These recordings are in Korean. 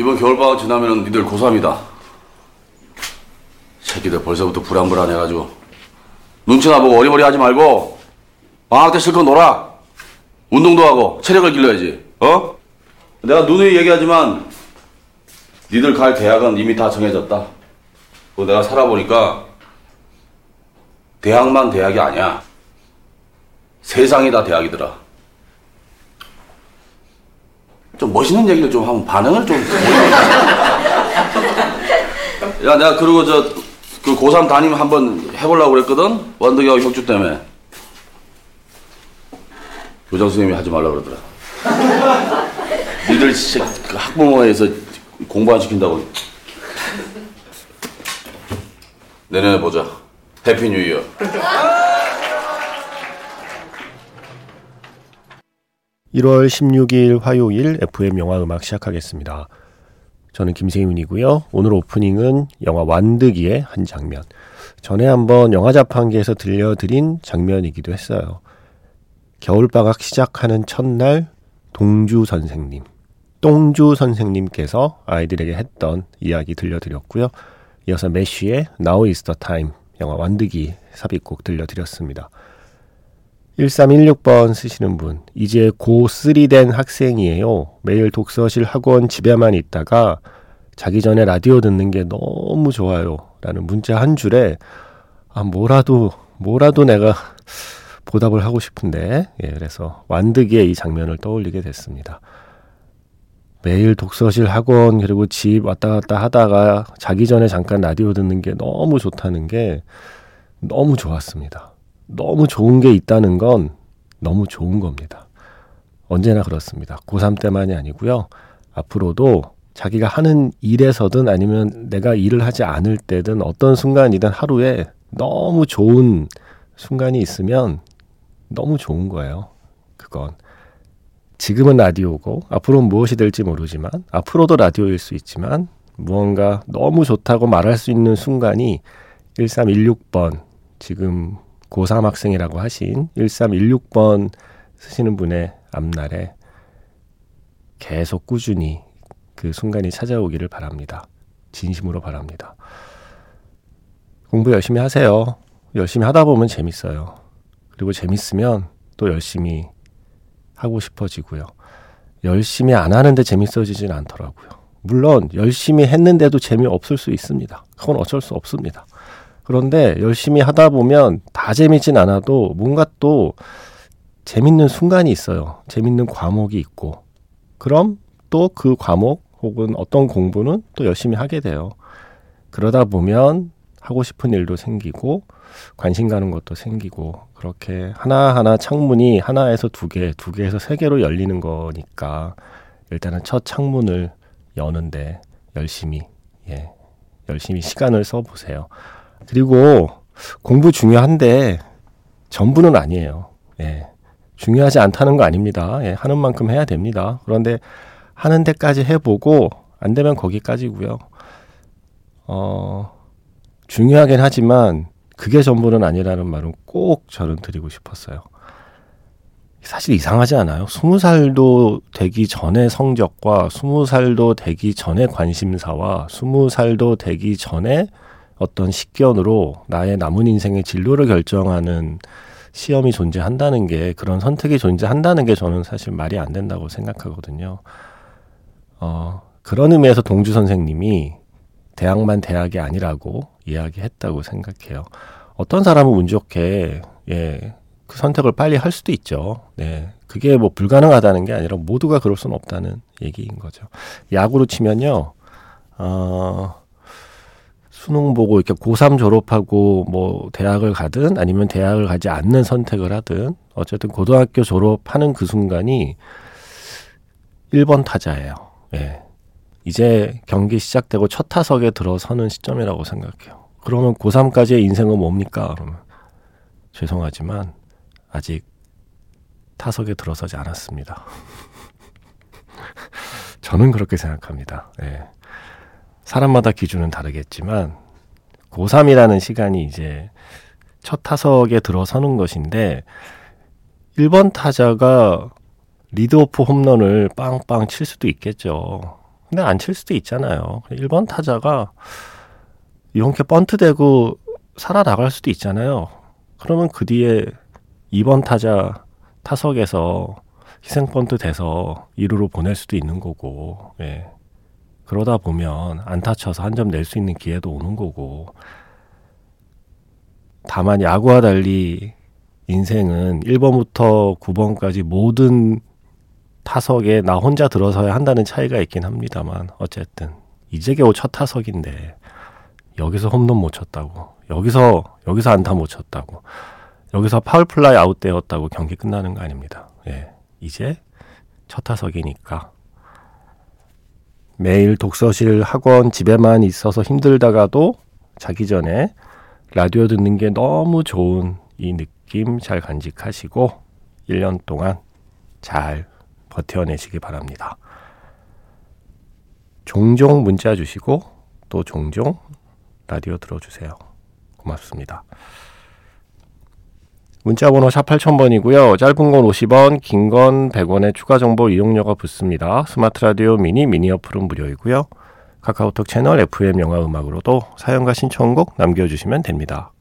이번 겨울방학 지나면 니들 고3이다. 새끼들 벌써부터 불안불안해가지고 눈치나 보고 어리버리 하지 말고 방학 때 실컷 놀아. 운동도 하고 체력을 길러야지. 어? 내가 누누이 얘기하지만 니들 갈 대학은 이미 다 정해졌다. 그 내가 살아보니까 대학만 대학이 아니야. 세상이 다 대학이더라. 좀 멋있는 얘기를 좀 하면 반응을 좀. 야, 내가 그리고 저, 그 고3 담임 한번 해보려고 그랬거든? 원덕이하고 혁주 때문에. 교장 선생님이 하지 말라 그러더라. 니들 진짜 그 학부모에서 공부 안 시킨다고. 내년에 보자. Happy New Year. (1월 16일) 화요일 FM 영화 음악 시작하겠습니다. 저는 김세윤이고요. 오늘 오프닝은 영화 완득이의 한 장면. 전에 한번 영화 자판기에서 들려드린 장면이기도 했어요. 겨울방학 시작하는 첫날 동주 선생님, 똥주 선생님께서 아이들에게 했던 이야기 들려드렸고요. 이어서 메쉬의 Now is the time 영화 완득이 삽입곡 들려드렸습니다. 1316번 쓰시는 분, 이제 고3 된 학생이에요. 매일 독서실 학원 집에만 있다가 자기 전에 라디오 듣는 게 너무 좋아요. 라는 문자 한 줄에, 아, 뭐라도, 뭐라도 내가 보답을 하고 싶은데, 예, 그래서 완득이의 이 장면을 떠올리게 됐습니다. 매일 독서실 학원, 그리고 집 왔다 갔다 하다가 자기 전에 잠깐 라디오 듣는 게 너무 좋다는 게 너무 좋았습니다. 너무 좋은 게 있다는 건 너무 좋은 겁니다. 언제나 그렇습니다. 고3 때만이 아니고요. 앞으로도 자기가 하는 일에서든 아니면 내가 일을 하지 않을 때든 어떤 순간이든 하루에 너무 좋은 순간이 있으면 너무 좋은 거예요. 그건. 지금은 라디오고 앞으로는 무엇이 될지 모르지만 앞으로도 라디오일 수 있지만 무언가 너무 좋다고 말할 수 있는 순간이 1316번 지금 고3 학생이라고 하신 1316번 쓰시는 분의 앞날에 계속 꾸준히 그 순간이 찾아오기를 바랍니다. 진심으로 바랍니다. 공부 열심히 하세요. 열심히 하다 보면 재밌어요. 그리고 재밌으면 또 열심히 하고 싶어지고요. 열심히 안 하는데 재밌어지진 않더라고요. 물론 열심히 했는데도 재미없을 수 있습니다. 그건 어쩔 수 없습니다. 그런데 열심히 하다 보면 다 재밌진 않아도 뭔가 또 재밌는 순간이 있어요. 재밌는 과목이 있고. 그럼 또 그 과목 혹은 어떤 공부는 또 열심히 하게 돼요. 그러다 보면 하고 싶은 일도 생기고 관심 가는 것도 생기고 그렇게 하나하나 창문이 하나에서 두 개, 두 개에서 세 개로 열리는 거니까 일단은 첫 창문을 여는데 열심히 예. 열심히 시간을 써 보세요. 그리고 공부 중요한데 전부는 아니에요. 예. 중요하지 않다는 거 아닙니다. 예. 하는 만큼 해야 됩니다. 그런데 하는 데까지 해보고 안 되면 거기까지고요. 어, 중요하긴 하지만 그게 전부는 아니라는 말은 꼭 저는 드리고 싶었어요. 사실 이상하지 않아요? 스무 살도 되기 전의 성적과 스무 살도 되기 전의 관심사와 스무 살도 되기 전에 어떤 식견으로 나의 남은 인생의 진로를 결정하는 시험이 존재한다는 게 그런 선택이 존재한다는 게 저는 사실 말이 안 된다고 생각하거든요. 어, 그런 의미에서 동주 선생님이 대학만 대학이 아니라고 이야기했다고 생각해요. 어떤 사람은 운 좋게 예, 그 선택을 빨리 할 수도 있죠. 네. 그게 뭐 불가능하다는 게 아니라 모두가 그럴 수는 없다는 얘기인 거죠. 야구로 치면요. 어, 수능 보고 이렇게 고3 졸업하고 뭐 대학을 가든 아니면 대학을 가지 않는 선택을 하든 어쨌든 고등학교 졸업하는 그 순간이 1번 타자예요. 예. 이제 경기 시작되고 첫 타석에 들어서는 시점이라고 생각해요. 그러면 고3까지의 인생은 뭡니까? 그러면 죄송하지만 아직 타석에 들어서지 않았습니다. 저는 그렇게 생각합니다. 예. 사람마다 기준은 다르겠지만 고3이라는 시간이 이제 첫 타석에 들어서는 것인데 1번 타자가 리드오프 홈런을 빵빵 칠 수도 있겠죠. 근데 안 칠 수도 있잖아요. 1번 타자가 이렇게 번트 대고 살아나갈 수도 있잖아요. 그러면 그 뒤에 2번 타자 타석에서 희생 번트 돼서 2루로 보낼 수도 있는 거고, 예. 그러다 보면 안타 쳐서 한 점 낼 수 있는 기회도 오는 거고. 다만 야구와 달리 인생은 1번부터 9번까지 모든 타석에 나 혼자 들어서야 한다는 차이가 있긴 합니다만 어쨌든 이제 겨우 첫 타석인데 여기서 홈런 못 쳤다고 여기서 여기서 안타 못 쳤다고 여기서 파울 플라이 아웃되었다고 경기 끝나는 거 아닙니다. 예. 이제 첫 타석이니까 매일 독서실, 학원, 집에만 있어서 힘들다가도 자기 전에 라디오 듣는 게 너무 좋은 이 느낌 잘 간직하시고 1년 동안 잘 버텨내시기 바랍니다. 종종 문자 주시고 또 종종 라디오 들어주세요. 고맙습니다. 문자번호 샵 8000번이고요. 짧은 건 50원, 긴 건 100원의 추가 정보 이용료가 붙습니다. 스마트 라디오 미니 미니 어플은 무료이고요. 카카오톡 채널 FM 영화 음악으로도 사연과 신청곡 남겨주시면 됩니다.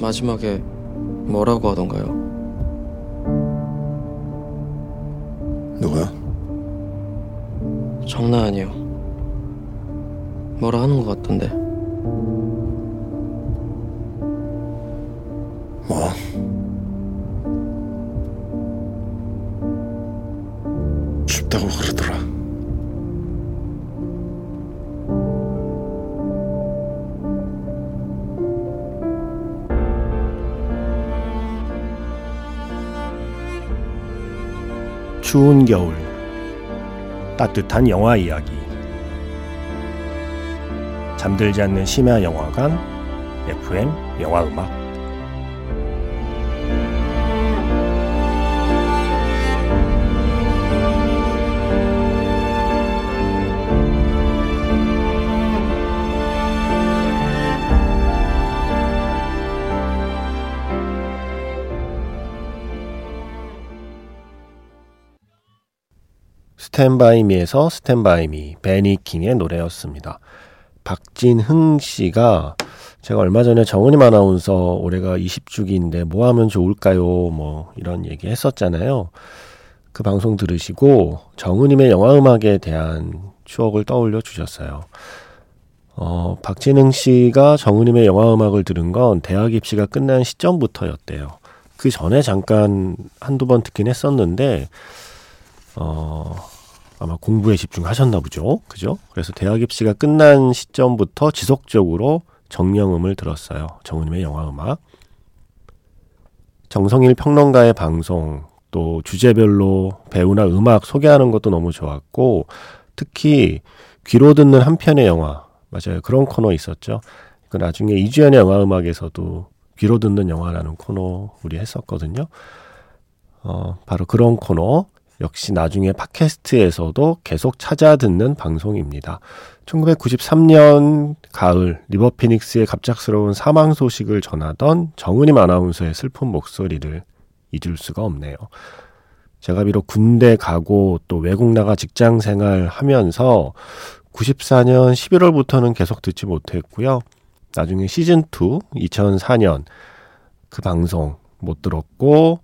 마지막에 뭐라고 하던가요? 누가? 장난 아니에요. 뭐라 하는 것 같던데. 뭐? 춥다고 그러더라. 추운 겨울 따뜻한 영화 이야기 잠들지 않는 심야 영화관 FM 영화 음악 스탠바이미에서 스탠바이미 베니킹의 노래였습니다. 박진흥 씨가 제가 얼마 전에 정은임 아나운서 올해가 20주기인데 뭐 하면 좋을까요? 뭐 이런 얘기 했었잖아요. 그 방송 들으시고 정은임의 영화 음악에 대한 추억을 떠올려 주셨어요. 어, 박진흥 씨가 정은임의 영화 음악을 들은 건 대학 입시가 끝난 시점부터였대요. 그 전에 잠깐 한두 번 듣긴 했었는데, 어, 아마 공부에 집중하셨나 보죠. 그죠? 그래서 대학 입시가 끝난 시점부터 지속적으로 정령음을 들었어요. 정은임의 영화 음악. 정성일 평론가의 방송, 또 주제별로 배우나 음악 소개하는 것도 너무 좋았고, 특히 귀로 듣는 한 편의 영화, 맞아요. 그런 코너 있었죠. 그 나중에 이주연의 영화 음악에서도 귀로 듣는 영화라는 코너 우리 했었거든요. 어, 바로 그런 코너. 역시 나중에 팟캐스트에서도 계속 찾아 듣는 방송입니다. 1993년 가을 리버 피닉스의 갑작스러운 사망 소식을 전하던 정은임 아나운서의 슬픈 목소리를 잊을 수가 없네요. 제가 비록 군대 가고 또 외국 나가 직장 생활 하면서 94년 11월부터는 계속 듣지 못했고요. 나중에 시즌2 2004년 그 방송 못 들었고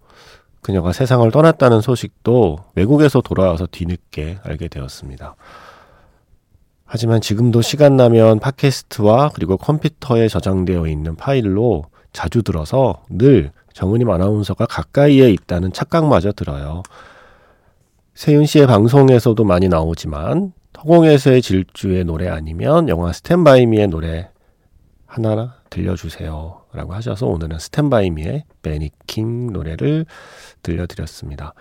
그녀가 세상을 떠났다는 소식도 외국에서 돌아와서 뒤늦게 알게 되었습니다. 하지만 지금도 시간 나면 팟캐스트와 그리고 컴퓨터에 저장되어 있는 파일로 자주 들어서 늘 정은임 아나운서가 가까이에 있다는 착각마저 들어요. 세윤 씨의 방송에서도 많이 나오지만 허공에서의 질주의 노래 아니면 영화 스탠바이미의 노래 하나 들려주세요. 라고 하셔서 오늘은 스탠바이미의 베니킹 노래를 들려드렸습니다.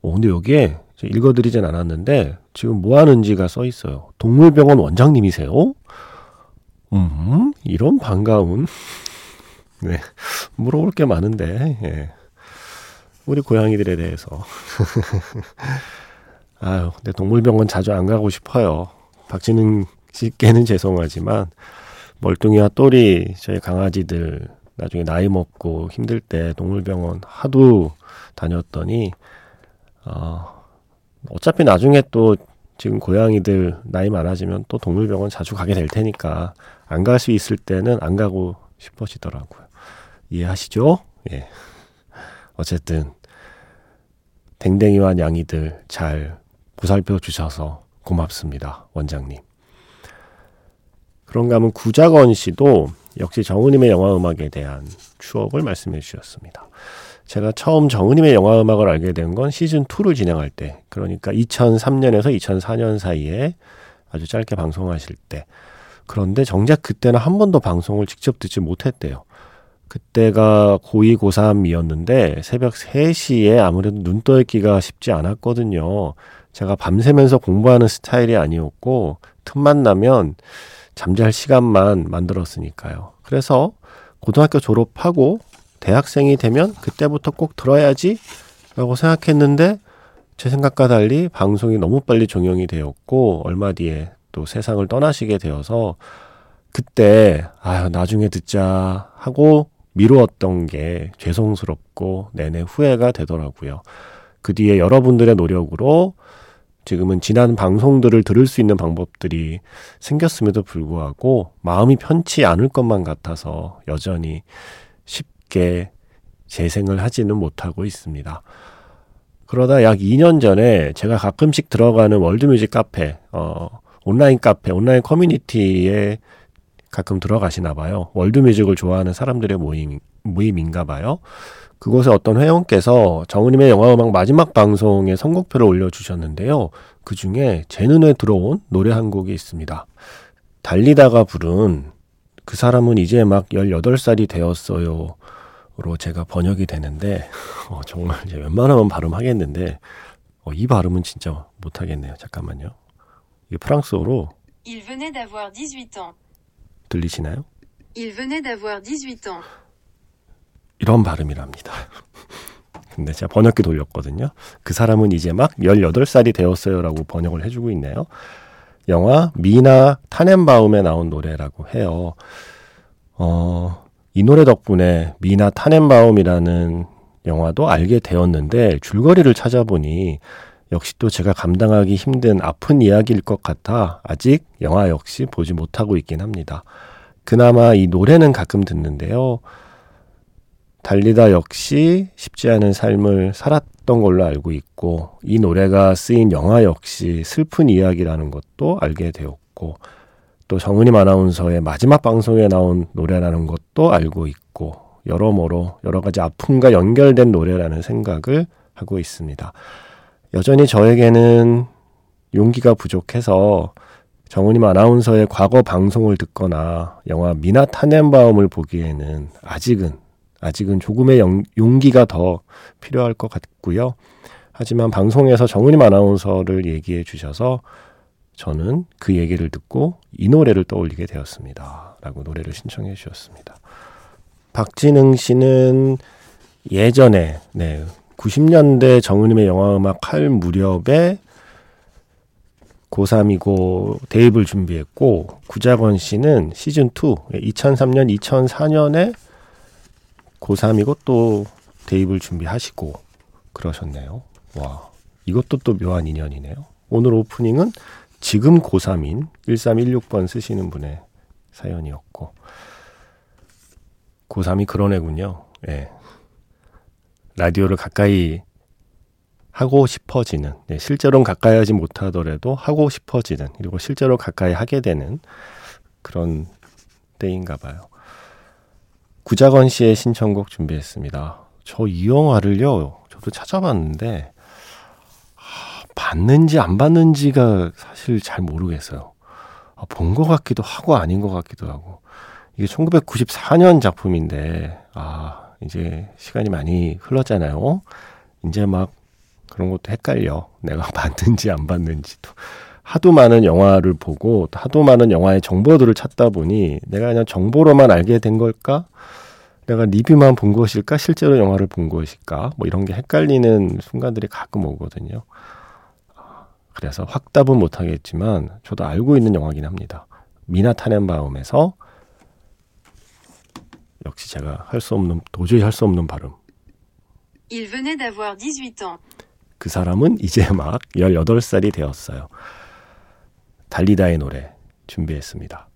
어, 근데 여기에 읽어드리진 않았는데 지금 뭐 하는지가 써 있어요. 동물병원 원장님이세요? 음, 이런 반가운. 네. 물어볼 게 많은데, 예. 우리 고양이들에 대해서. 아유, 근데 동물병원 자주 안 가고 싶어요. 박진흥 씨께는 죄송하지만, 멀뚱이와 또리, 저희 강아지들, 나중에 나이 먹고 힘들 때 동물병원 하도 다녔더니, 어, 어차피 나중에 또 지금 고양이들 나이 많아지면 또 동물병원 자주 가게 될 테니까 안 갈 수 있을 때는 안 가고 싶어지더라고요. 이해하시죠? 예. 어쨌든 댕댕이와 냥이들 잘 보살펴 주셔서 고맙습니다. 원장님. 그런가 하면 구자건 씨도 역시 정우님의 영화 음악에 대한 추억을 말씀해 주셨습니다. 제가 처음 정우님의 영화 음악을 알게 된 건 시즌 2를 진행할 때, 그러니까 2003년에서 2004년 사이에 아주 짧게 방송하실 때. 그런데 정작 그때는 한 번도 방송을 직접 듣지 못했대요. 그때가 고2, 고3이었는데 새벽 3시에 아무래도 눈 떠 있기가 쉽지 않았거든요. 제가 밤새면서 공부하는 스타일이 아니었고, 틈만 나면 잠잘 시간만 만들었으니까요. 그래서 고등학교 졸업하고 대학생이 되면 그때부터 꼭 들어야지 라고 생각했는데 제 생각과 달리 방송이 너무 빨리 종영이 되었고 얼마 뒤에 또 세상을 떠나시게 되어서 그때 아유 나중에 듣자 하고 미루었던 게 죄송스럽고 내내 후회가 되더라고요. 그 뒤에 여러분들의 노력으로 지금은 지난 방송들을 들을 수 있는 방법들이 생겼음에도 불구하고 마음이 편치 않을 것만 같아서 여전히 쉽게 재생을 하지는 못하고 있습니다. 그러다 약 2년 전에 제가 가끔씩 들어가는 월드뮤직 카페, 어, 온라인 카페, 온라인 커뮤니티에 가끔 들어가시나 봐요. 월드뮤직을 좋아하는 사람들의 모임, 모임인가 봐요. 그곳에 어떤 회원께서 정우님의 영화음악 마지막 방송에 선곡표를 올려주셨는데요. 그 중에 제 눈에 들어온 노래 한 곡이 있습니다. 달리다가 부른 그 사람은 이제 막 18살이 되었어요. 로 제가 번역이 되는데, 어, 정말 이제 웬만하면 발음하겠는데, 어, 이 발음은 진짜 못하겠네요. 잠깐만요. 이게 프랑스어로 Il venait d'avoir 18 ans. 들리시나요? 이런 발음이랍니다. 근데 제가 번역기 돌렸거든요. 그 사람은 이제 막 18살이 되었어요 라고 번역을 해주고 있네요. 영화 미나 타넨바움에 나온 노래라고 해요. 어, 이 노래 덕분에 미나 타넨바움이라는 영화도 알게 되었는데 줄거리를 찾아보니 역시 또 제가 감당하기 힘든 아픈 이야기일 것 같아 아직 영화 역시 보지 못하고 있긴 합니다. 그나마 이 노래는 가끔 듣는데요. 달리다 역시 쉽지 않은 삶을 살았던 걸로 알고 있고 이 노래가 쓰인 영화 역시 슬픈 이야기라는 것도 알게 되었고 또 정은임 아나운서의 마지막 방송에 나온 노래라는 것도 알고 있고 여러모로 여러 가지 아픔과 연결된 노래라는 생각을 하고 있습니다. 여전히 저에게는 용기가 부족해서 정은임 아나운서의 과거 방송을 듣거나 영화 미나 타넨바움을 보기에는 아직은 아직은 조금의 영, 용기가 더 필요할 것 같고요. 하지만 방송에서 정은임 아나운서를 얘기해 주셔서 저는 그 얘기를 듣고 이 노래를 떠올리게 되었습니다. 라고 노래를 신청해 주셨습니다. 박진흥 씨는 예전에, 네, 90년대 정은임의 영화음악 할 무렵에 고3이고 대입을 준비했고, 구자건 씨는 시즌2, 2003년, 2004년에 고3이고 또 대입을 준비하시고 그러셨네요. 와, 이것도 또 묘한 인연이네요. 오늘 오프닝은 지금 고3인 1316번 쓰시는 분의 사연이었고 고3이 그런 애군요. 예. 라디오를 가까이 하고 싶어지는, 네, 실제로는 가까이 하지 못하더라도 하고 싶어지는, 그리고 실제로 가까이 하게 되는 그런 때인가 봐요. 구자건 씨의 신청곡 준비했습니다. 저 이 영화를요, 저도 찾아봤는데, 아, 봤는지 안 봤는지가 사실 잘 모르겠어요. 아, 본것 같기도 하고 아닌 것 같기도 하고. 이게 1994년 작품인데, 아, 이제 시간이 많이 흘렀잖아요. 이제 막 그런 것도 헷갈려. 내가 봤는지 안 봤는지도. 하도 많은 영화를 보고 하도 많은 영화의 정보들을 찾다 보니 내가 그냥 정보로만 알게 된 걸까? 내가 리뷰만 본 것일까? 실제로 영화를 본 것일까? 뭐 이런 게 헷갈리는 순간들이 가끔 오거든요. 그래서 확답은 못하겠지만 저도 알고 있는 영화긴 합니다. 미나 타넨바움에서 역시 제가 할 수 없는 도저히 할 수 없는 발음. Il venait d'avoir 18 ans. 그 사람은 이제 막 18살이 되었어요. 달리다의 노래 준비했습니다.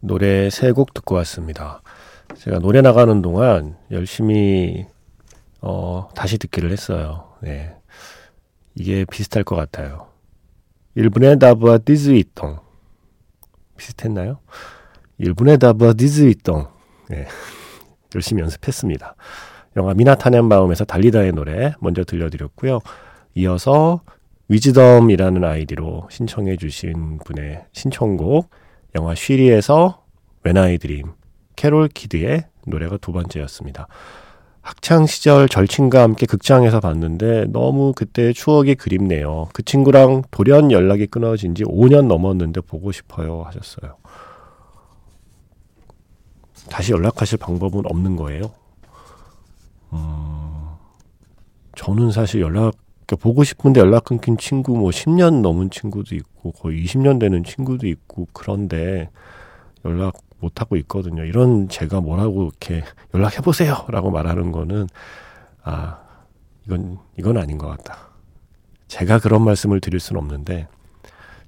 노래 세 곡 듣고 왔습니다. 제가 노래 나가는 동안 열심히 어, 다시 듣기를 했어요. 네. 이게 비슷할 것 같아요. 일본의 다브와 디즈위똥 비슷했나요? 일본의 다브와 디즈위똥 네. 열심히 연습했습니다. 영화 미나타넨 마음에서 달리다의 노래 먼저 들려드렸고요. 이어서 위즈덤이라는 아이디로 신청해 주신 분의 신청곡 영화 쉬리에서 I Dream 캐롤 키드의 노래가 두 번째였습니다. 학창 시절 절친과 함께 극장에서 봤는데 너무 그때 추억이 그립네요. 그 친구랑 돌연 연락이 끊어진 지 5년 넘었는데 보고 싶어요 하셨어요. 다시 연락하실 방법은 없는 거예요? 음, 저는 사실 연락 보고 싶은데 연락 끊긴 친구 뭐 10년 넘은 친구도 있고 거의 20년 되는 친구도 있고 그런데 연락 못 하고 있거든요. 이런 제가 뭐라고 이렇게 연락해 보세요라고 말하는 거는 아 이건 이건 아닌 것 같다. 제가 그런 말씀을 드릴 수는 없는데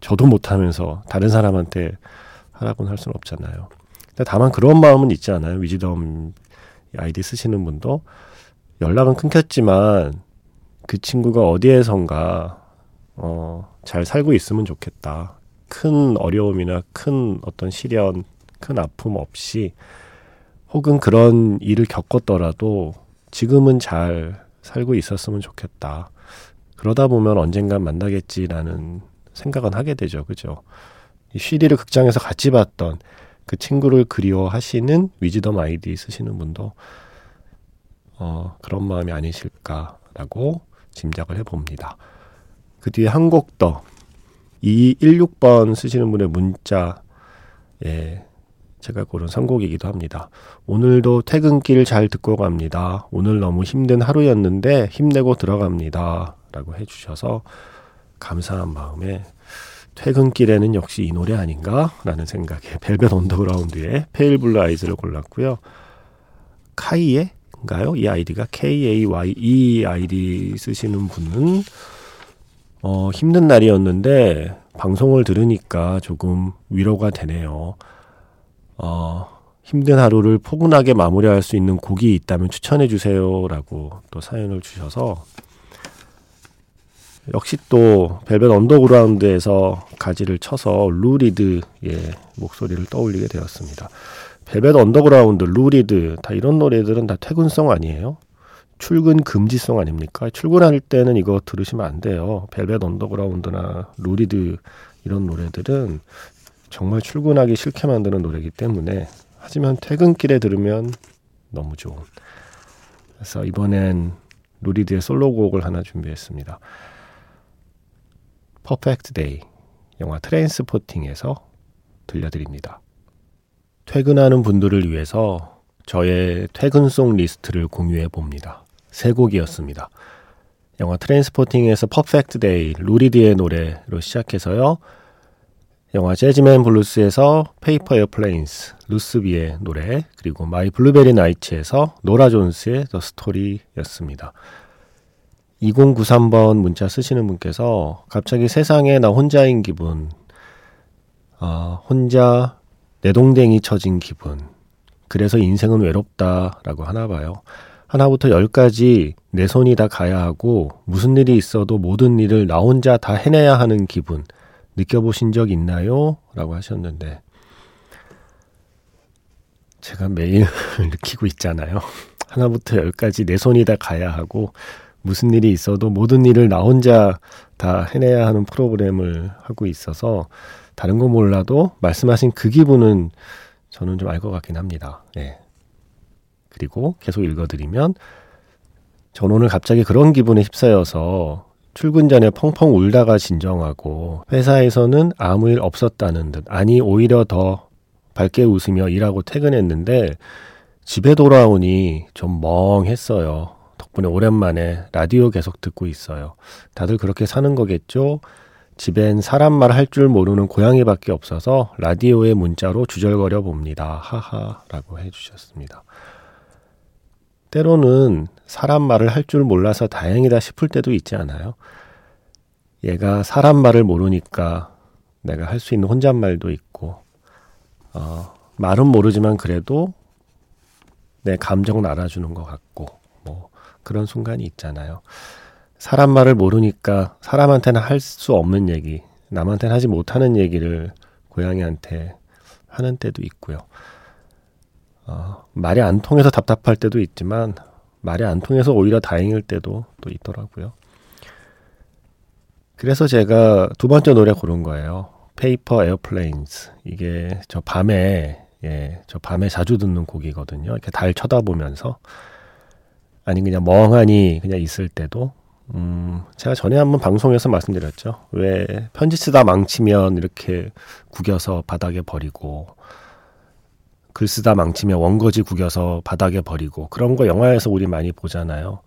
저도 못하면서 다른 사람한테 하라고는 할 수는 없잖아요. 근데 다만 그런 마음은 있지 않아요. 위즈덤 아이디 쓰시는 분도 연락은 끊겼지만 그 친구가 어디에선가 어, 잘 살고 있으면 좋겠다. 큰 어려움이나 큰 어떤 시련, 큰 아픔 없이 혹은 그런 일을 겪었더라도 지금은 잘 살고 있었으면 좋겠다. 그러다 보면 언젠간 만나겠지라는 생각은 하게 되죠. 그죠? 이 쉬리를 극장에서 같이 봤던 그 친구를 그리워하시는 위즈덤 아이디 쓰시는 분도 어, 그런 마음이 아니실까라고 짐작을 해봅니다. 그 뒤에 한 곡 더. 216번 쓰시는 분의 문자, 예, 제가 고른 선곡이기도 합니다. 오늘도 퇴근길 잘 듣고 갑니다. 오늘 너무 힘든 하루였는데 힘내고 들어갑니다. 라고 해주셔서 감사한 마음에 퇴근길에는 역시 이 노래 아닌가? 라는 생각에 벨벳 언더그라운드의 Pale Blue Eyes를 골랐고요. 카이예인가요? 이 아이디가 K-A-Y-E 아이디 쓰시는 분은 어, 힘든 날이었는데 방송을 들으니까 조금 위로가 되네요. 어, 힘든 하루를 포근하게 마무리할 수 있는 곡이 있다면 추천해 주세요라고 또 사연을 주셔서 역시 또 벨벳 언더그라운드에서 가지를 쳐서 루 리드의 목소리를 떠올리게 되었습니다. 벨벳 언더그라운드, 루 리드 다 이런 노래들은 다 퇴근송 아니에요? 출근 금지송 아닙니까? 출근할 때는 이거 들으시면 안 돼요. 벨벳 언더그라운드나 루 리드 이런 노래들은 정말 출근하기 싫게 만드는 노래이기 때문에 하지만 퇴근길에 들으면 너무 좋은. 그래서 이번엔 루 리드의 솔로곡을 하나 준비했습니다. Perfect Day 영화 Trainspotting에서 들려드립니다. 퇴근하는 분들을 위해서 저의 퇴근송 리스트를 공유해 봅니다. 세 곡이었습니다. 영화 Trainspotting에서 Perfect Day, 루리드의 노래로 시작해서요. 영화 Jazzman Blues에서 Paper Airplanes, 루스비의 노래, 그리고 My Blueberry Nights에서 노라 존스의 The Story였습니다. 2093번 문자 쓰시는 분께서 갑자기 세상에 나 혼자인 기분, 어, 혼자 내동댕이 쳐진 기분. 그래서 인생은 외롭다라고 하나 봐요. 하나부터 열까지 내 손이 다 가야 하고 무슨 일이 있어도 모든 일을 나 혼자 다 해내야 하는 기분 느껴보신 적 있나요? 라고 하셨는데 제가 매일 느끼고 있잖아요. 하나부터 열까지 내 손이 다 가야 하고 무슨 일이 있어도 모든 일을 나 혼자 다 해내야 하는 프로그램을 하고 있어서 다른 거 몰라도 말씀하신 그 기분은 저는 좀 알 것 같긴 합니다. 예. 그리고 계속 읽어드리면 전 오늘 갑자기 그런 기분에 휩싸여서 출근 전에 펑펑 울다가 진정하고 회사에서는 아무 일 없었다는 듯 아니 오히려 더 밝게 웃으며 일하고 퇴근했는데 집에 돌아오니 좀 멍했어요. 덕분에 오랜만에 라디오 계속 듣고 있어요. 다들 그렇게 사는 거겠죠? 집엔 사람 말 할 줄 모르는 고양이밖에 없어서 라디오에 문자로 주절거려 봅니다. 하하 라고 해주셨습니다. 때로는 사람 말을 할 줄 몰라서 다행이다 싶을 때도 있지 않아요? 얘가 사람 말을 모르니까 내가 할 수 있는 혼잣말도 있고, 어, 말은 모르지만 그래도 내 감정을 알아주는 것 같고, 뭐, 그런 순간이 있잖아요. 사람 말을 모르니까 사람한테는 할 수 없는 얘기, 남한테는 하지 못하는 얘기를 고양이한테 하는 때도 있고요. 어, 말이 안 통해서 답답할 때도 있지만 말이 안 통해서 오히려 다행일 때도 또 있더라고요. 그래서 제가 두 번째 노래 고른 거예요. Paper Airplanes. 이게 저 밤에 예, 저 밤에 자주 듣는 곡이거든요. 이렇게 달 쳐다보면서 아니 그냥 멍하니 그냥 있을 때도 음, 제가 전에 한번 방송에서 말씀드렸죠. 왜 편지 쓰다 망치면 이렇게 구겨서 바닥에 버리고 글 쓰다 망치면 원고지 구겨서 바닥에 버리고 그런 거 영화에서 우리 많이 보잖아요.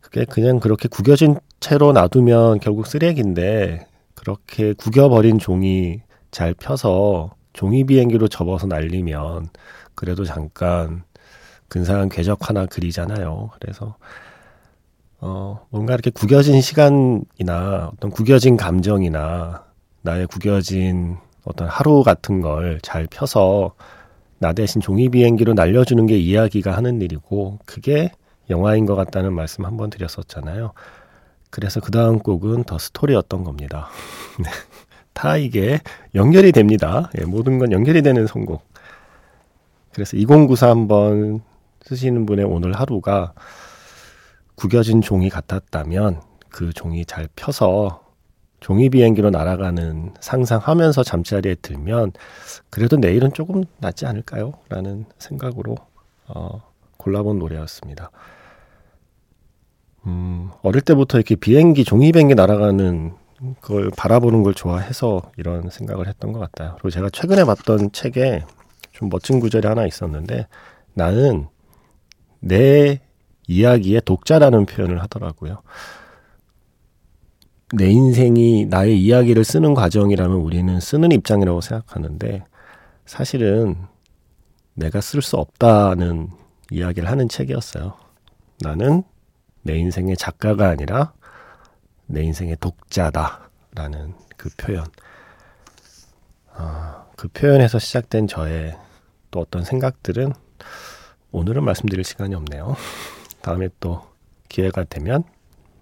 그게 그냥 그렇게 구겨진 채로 놔두면 결국 쓰레기인데 그렇게 구겨버린 종이 잘 펴서 종이 비행기로 접어서 날리면 그래도 잠깐 근사한 궤적 하나 그리잖아요. 그래서 어, 뭔가 이렇게 구겨진 시간이나 어떤 구겨진 감정이나 나의 구겨진 어떤 하루 같은 걸 잘 펴서 나 대신 종이 비행기로 날려주는 게 이야기가 하는 일이고 그게 영화인 것 같다는 말씀 한번 드렸었잖아요. 그래서 그 다음 곡은 더 스토리였던 겁니다. 네. 다 이게 연결이 됩니다. 예, 모든 건 연결이 되는 선곡. 그래서 2094 한번 쓰시는 분의 오늘 하루가 구겨진 종이 같았다면 그 종이 잘 펴서 종이 비행기로 날아가는 상상하면서 잠자리에 들면 그래도 내일은 조금 낫지 않을까요? 라는 생각으로 어, 골라본 노래였습니다. 음, 어릴 때부터 이렇게 비행기, 종이 비행기 날아가는 걸 바라보는 걸 좋아해서 이런 생각을 했던 것 같아요. 그리고 제가 최근에 봤던 책에 좀 멋진 구절이 하나 있었는데 나는 내 이야기의 독자라는 표현을 하더라고요. 내 인생이 나의 이야기를 쓰는 과정이라면 우리는 쓰는 입장이라고 생각하는데 사실은 내가 쓸 수 없다는 이야기를 하는 책이었어요. 나는 내 인생의 작가가 아니라 내 인생의 독자다라는 그 표현. 아, 그 표현에서 시작된 저의 또 어떤 생각들은 오늘은 말씀드릴 시간이 없네요. 다음에 또 기회가 되면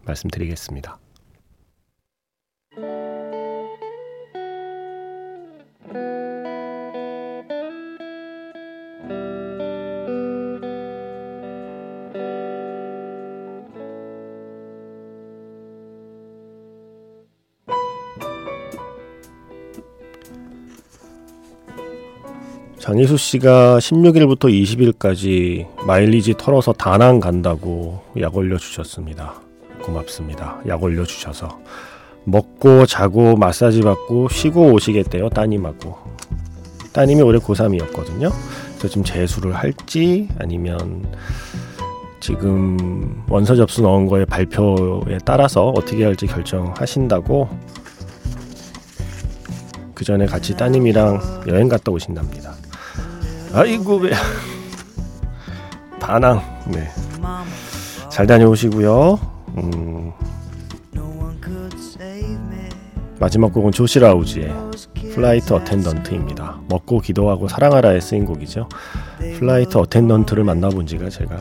말씀드리겠습니다. 장희수 씨가 16일부터 20일까지 마일리지 털어서 다낭 간다고 약 올려 주셨습니다. 고맙습니다. 약 올려 주셔서 먹고 자고 마사지 받고 쉬고 오시겠대요 따님하고 따님이 올해 고3이었거든요. 그래서 지금 재수를 할지 아니면 지금 원서 접수 넣은 거에 발표에 따라서 어떻게 할지 결정하신다고 그 전에 같이 따님이랑 여행 갔다 오신답니다. 아이고 왜 다낭 네. 잘 다녀오시고요. 음, 마지막 곡은 조시 라우즈의 Flight Attendant입니다. 먹고 기도하고 사랑하라에 쓰인 곡이죠. Flight Attendant를 만나본 지가 제가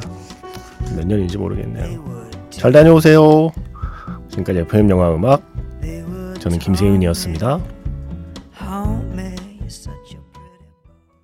몇 년인지 모르겠네요. 잘 다녀오세요. 지금까지 FM 영화 음악 저는 김세윤이었습니다.